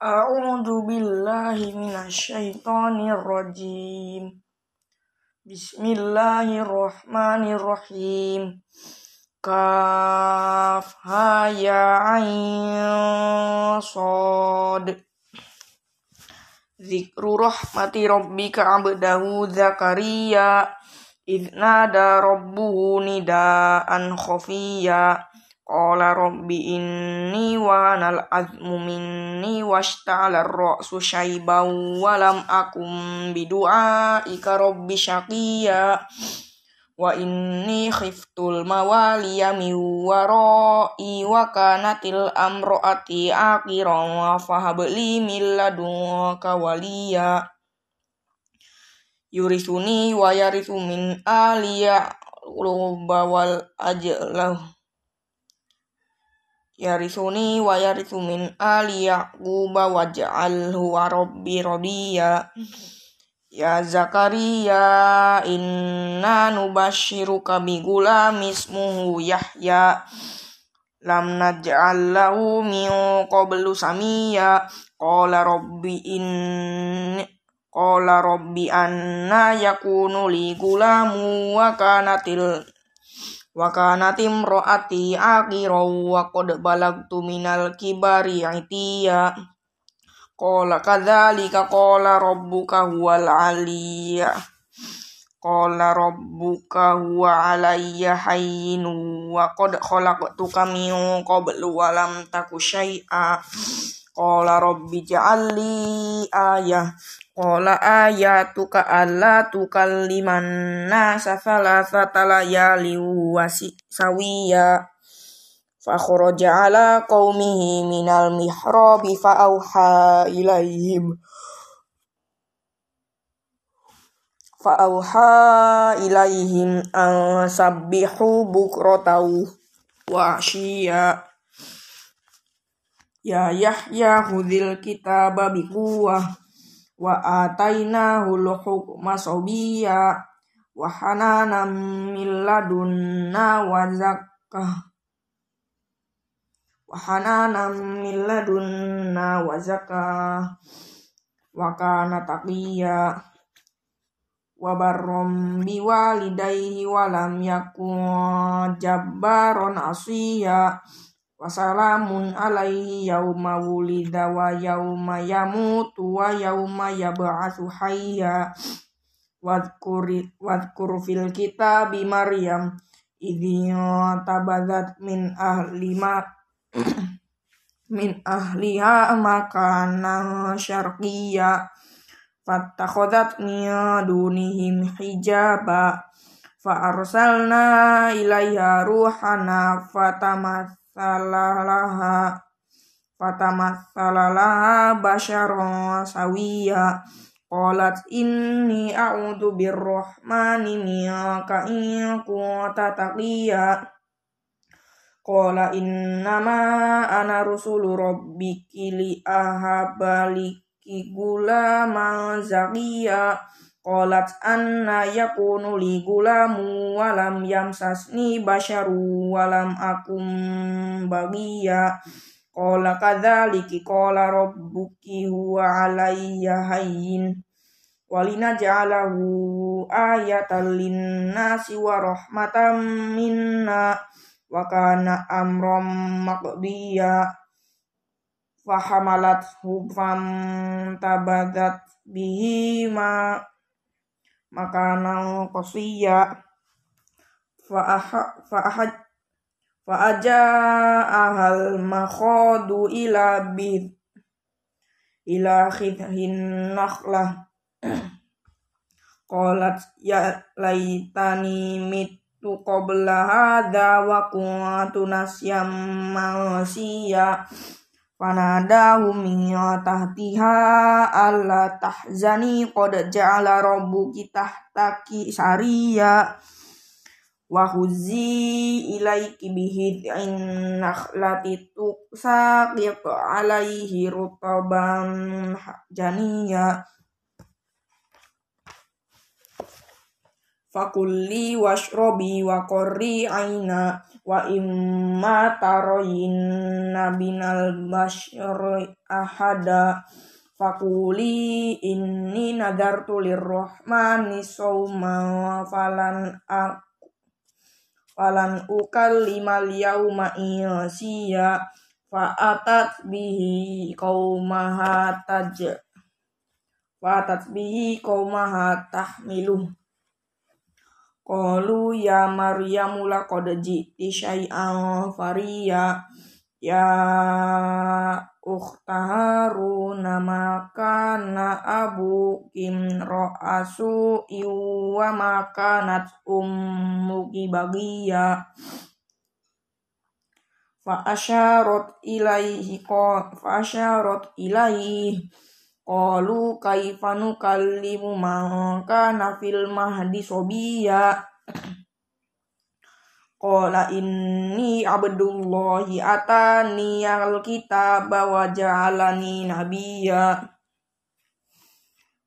A'udzu billahi minasyaitonir rajim. Bismillahirrahmanirrahim. Kaf ha ya ain sod. Zikru rahmati rabbika abdahu Zakaria. Idh nada rabbuhu nidaan khafiyya. Qala rabbi inni wa anal azmu minni wa shta'ala ra'su shaybaw wa lam akum bidu'aika rabbi syaqiyya wa inni khiftul mawaliya min wara'i wa kanatil amro'ati akhiran wa fahabli min ladunka waliya. Yurisuni wa yarisu min aliya lubawal ajlahu yarisuni wa yarithu min ali yaquba waj'alhu wa rabbi radiya. Ya Zakaria inna nubashiruka bi gulamin ismuhu Yahya. Lam naj'al lahu min qablu samiya qala rabbi in qala rabbi anna yakunu li gulamu wa kanatil wa kanat imraati aqira wa qad balagtu minal kibari itiya. Qala kadzalika qala rabbuka huwal aliyya. Qala rabbuka huwa alayya hayyinu wa qad khalaqtuka min qablu wa lam taku syai'a qala rabbi ja'alli ayah. Qala ayatuka alla tukalliman nasa thalathata layali wa sawiya fa kharaja ala qaumihi minal mihrabi fa auha ilaihim fa auha ilaihim an sabbihu bukratahu wa ashiya ya yahya hudhil kitaba biquwah wa atainahu hukma sobiya wa hananan min ladunna wa zakkah wa hananan min ladunna wa zakah wa kana taqiya. Wa biwalidayhi wa lam yakun jabbaron asiya Wasalamun alaihi yauma wulida wa yauma yamutu wa yauma yab'atsu hayya. Wadhkur fil kitabi maryam. Idhi min ahli ma min ahliha makana syarqiyya. Fattakhadat min dunihim hijaba. Fa arsalna ilaiha ruhana fatamat fatamasthalalaha fatamatsalalaha basyaron sawiya. Qalat inni a'udzu birrahmani minka in kunta taqiya. Qala innama ana rusulu rabbiki li ahabaliki gulaman zakiya Qalat anna yakunu li gulamu walam yamsasni basharu walam akum bagiya Qala kadzaliki qala rabbuki huwa alayya hayyin. Walina ja'alahu ayatan linnasi wa rahmatan minna. Wa kana amram maqdiya. Fahamalat hufam tabadat bihi ma makanan qasiya. Fa ahad fa aja ahal makhadu ila bid ila khidhin nakhlah. Qalat ya laitani mitu qabla hadha wa kuntu nasyam masiya Fanadahu min tahtiha alla tahzani qad ja'ala rabbuki tahtaki sariya. Wa huzzi ilaiki bihid'in nakhlati tuqsaqiq alaihi rutaban janiya fakulli washrobi wa korri aina wa imma taroyinna binal basyari ahada. Fakuli inni nadartu lirrohmani sawma falan ak falan ukal lima yauma insiya fa'atat bihi qaumaha taj fa'atat bihi qaumaha tahmiluh Qalu ya Maryamu laqad ji'ti syai'an fariya. Ya ukhta Harun ma kana abu kim ra'asu wa ma kanat ummuki bagiya fa asyarat ilaihi fa asyarat ilaihi Qalu kaifa nukallimu man kana fil mahdi sobiya Qala inni abdullahi atani alkitaba wa ja'alani nabiyya.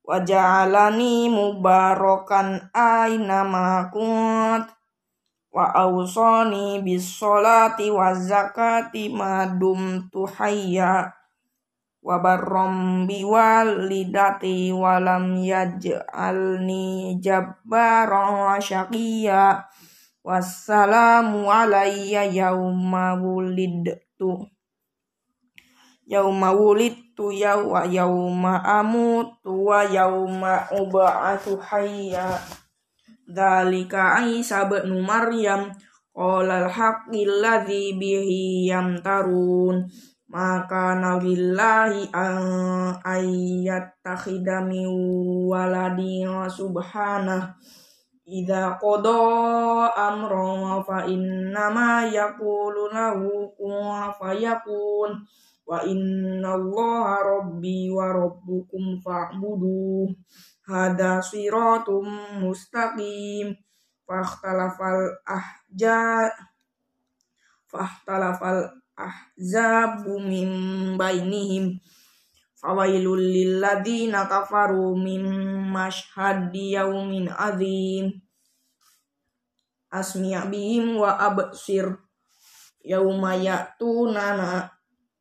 Wa ja'alani mubarakan aina ma kunt. Wa awsani bis salati wa zakati ma dumtu wa barrom biwalidati walam yaj'alni jabbaran syaqiya wassalamu alayya yauma wulidtu. Yauma wulidtu ya wa yauma amutu wa yauma ub'atsu hayya. Dzalika Isa bin Maryam. Qala al-haqqi alladzi bihi yamtarun maka nabillahi ayat takhida min waladi subhanah idza qada amran fa innama yaqulu lahu kun fayakun wa inna allaha rabbi wa rabbukum fa'budu. Hada siratum mustaqim. Fahtalafal ahja fahtalafal ahzabu min bainihim. Fawailul lilladzina kafaru min mashhadi yaumin azim. Asmi' bihim wa absir yauma ya'tunana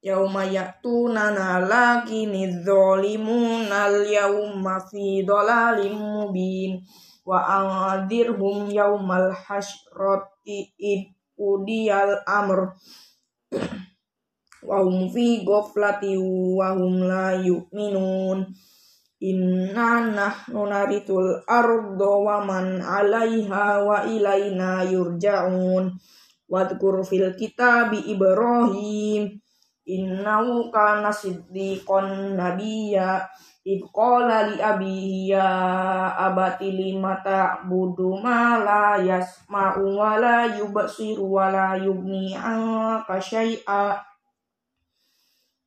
yauma ya'tunana lakini dzalimuna al yauma fi dhalalim mubin. Wa anzirhum yaumal hasyrati id udiyal amr wa hum fi ghaflati wa hum la yu'minun. Inna nahnu naritul ardo wa man 'alaiha wa ilaina yurja'un. Wadhkur fil kitabi ibrahim. Innahu kana siddiqon nabiyya id qala li abihi ya abati lima ta'budu ma la yasma'u wa la yubsiru wa la yugni anka syai'a.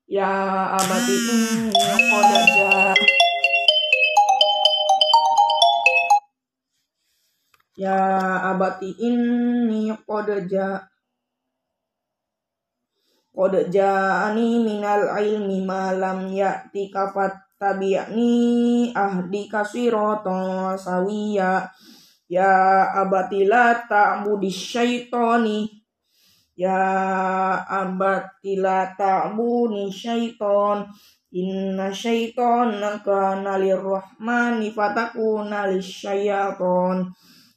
Ya abati inni qad ya abati inni qad qad ja'ani minal ilmi ma lam ya'ti kafat tabi'ni ahdi kasiratan sawiya. Ya abati la ta'budi syaitani. Ya abati la ta'buni syaiton inna syaitona kana lirrahmani fatakuna lisyayaton.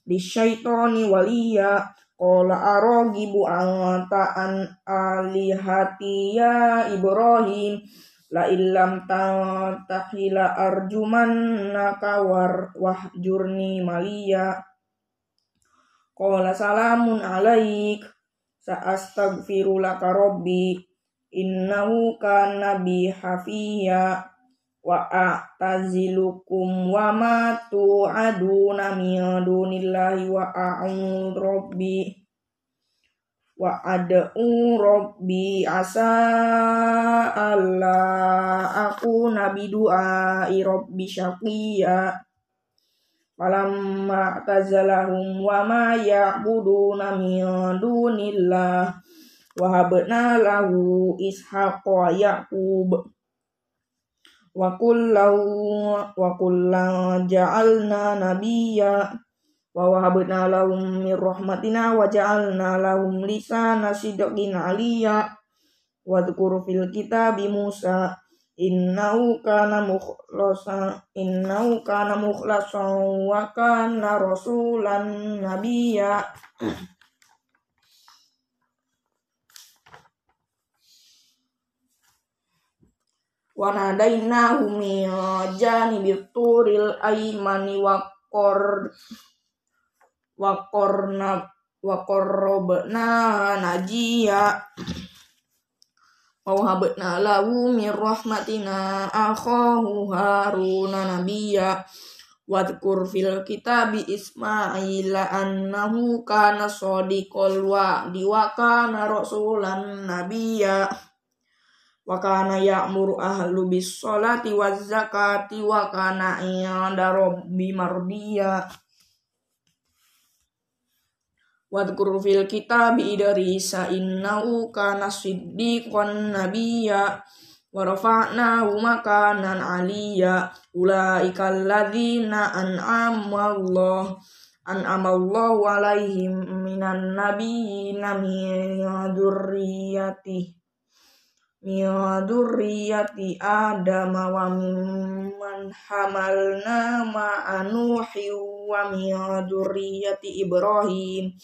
Lisyaitoni waliya. Qala arogibu anta an alihati ya Ibrahim la illam tantahila arjumannaka war wahjurni maliya. Qala salamun alaik sa'astaghfiru laka rabbi innahu kana bi hafiya. Wa a'tazilukum wa ma tu'aduna min dunillahi wa a'udzu rabbi wa ad'u rabbi asa alla aku nabi du'a rabbi syaqiya. Falamma tazalahum wa ma ya'buduna min dunillah. Wa habna lahu ishaqa yaqub. Wa kullahu wa kullan ja'alna nabiyya wa wahabna lahum min rahmatina wa ja'alna lahum lisana sidqin aliyya. Wa dzkur fil kitabi Musa innahu kana mukhlasa innahu kana mukhlasan wa kana rasulan nabiyya. Wa nadainahu min janibi turil aymani wa wa qorna wa qarrabna najiya wa wahabna lahu min rahmatina akhahu haruna nabiyya. Wadkur fil kitabi ismaila annahu kana sadiqal wa kana rasulan nabiyya. Wa kana ya'muru ahlu bis salati waz zakati wa kana inda rabbi mardiya Wadkur fil kitabi Idrisa innahu kana siddiqan nabiyya wa rafa'nahu makanan aliyya. Ulaika alladzina an'ama Allah an'ama Allah alaihim minan nabiyyina min dzurriyyati min dzurriyyati Adam wa mimman hamalna ma'anuhi wa min Ibrahim.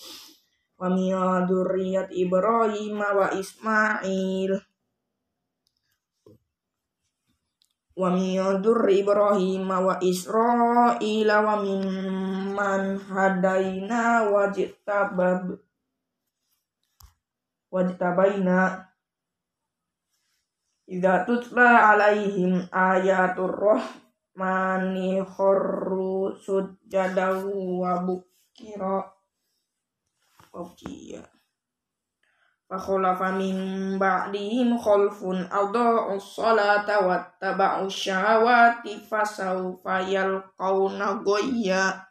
Wa min Ibrahim wa Ismail. Wa min Ibrahim wa Israil wa mimman hadaina wa jitabab wajtabaina Idza tutla alaihim ayatur rahmani kharru sujadahu wa bukira Okiya. Fakhulafa min ba'dihim khalfun adha'u salata wattaba'u syahawati fasawfa yalqawna ghayya.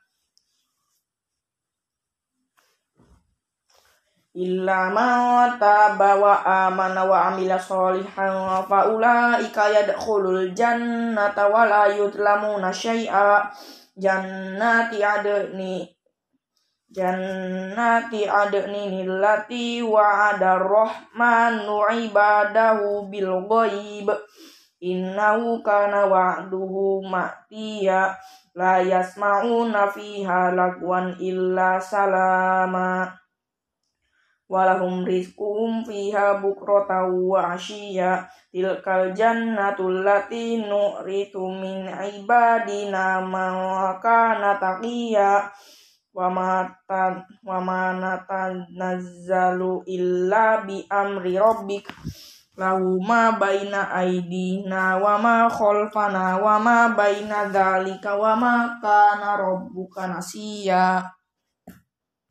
Illa ma taba wa amana wa amila sholihan fa ulaika yadkhulul jannata wa la yudlamuna syai'a. Jannati adni jannati adnin allati wa'ada rahmanu ibadahu bil ghaib. Innahu kana wa'duhu ma'tiya. La yasma'una fiha lagwan illa salama walahum rizquhum fiha bukrata wa ashiya. Tilkal jannatul lati nu'ritu min ibadina ma kana taqiya. Wa matan wa natanazzalu illa bi amri rabbik. Lahu ma baina aidina wa ma khalfana wa ma baina dzalika wa ma kana rabbuka nasiya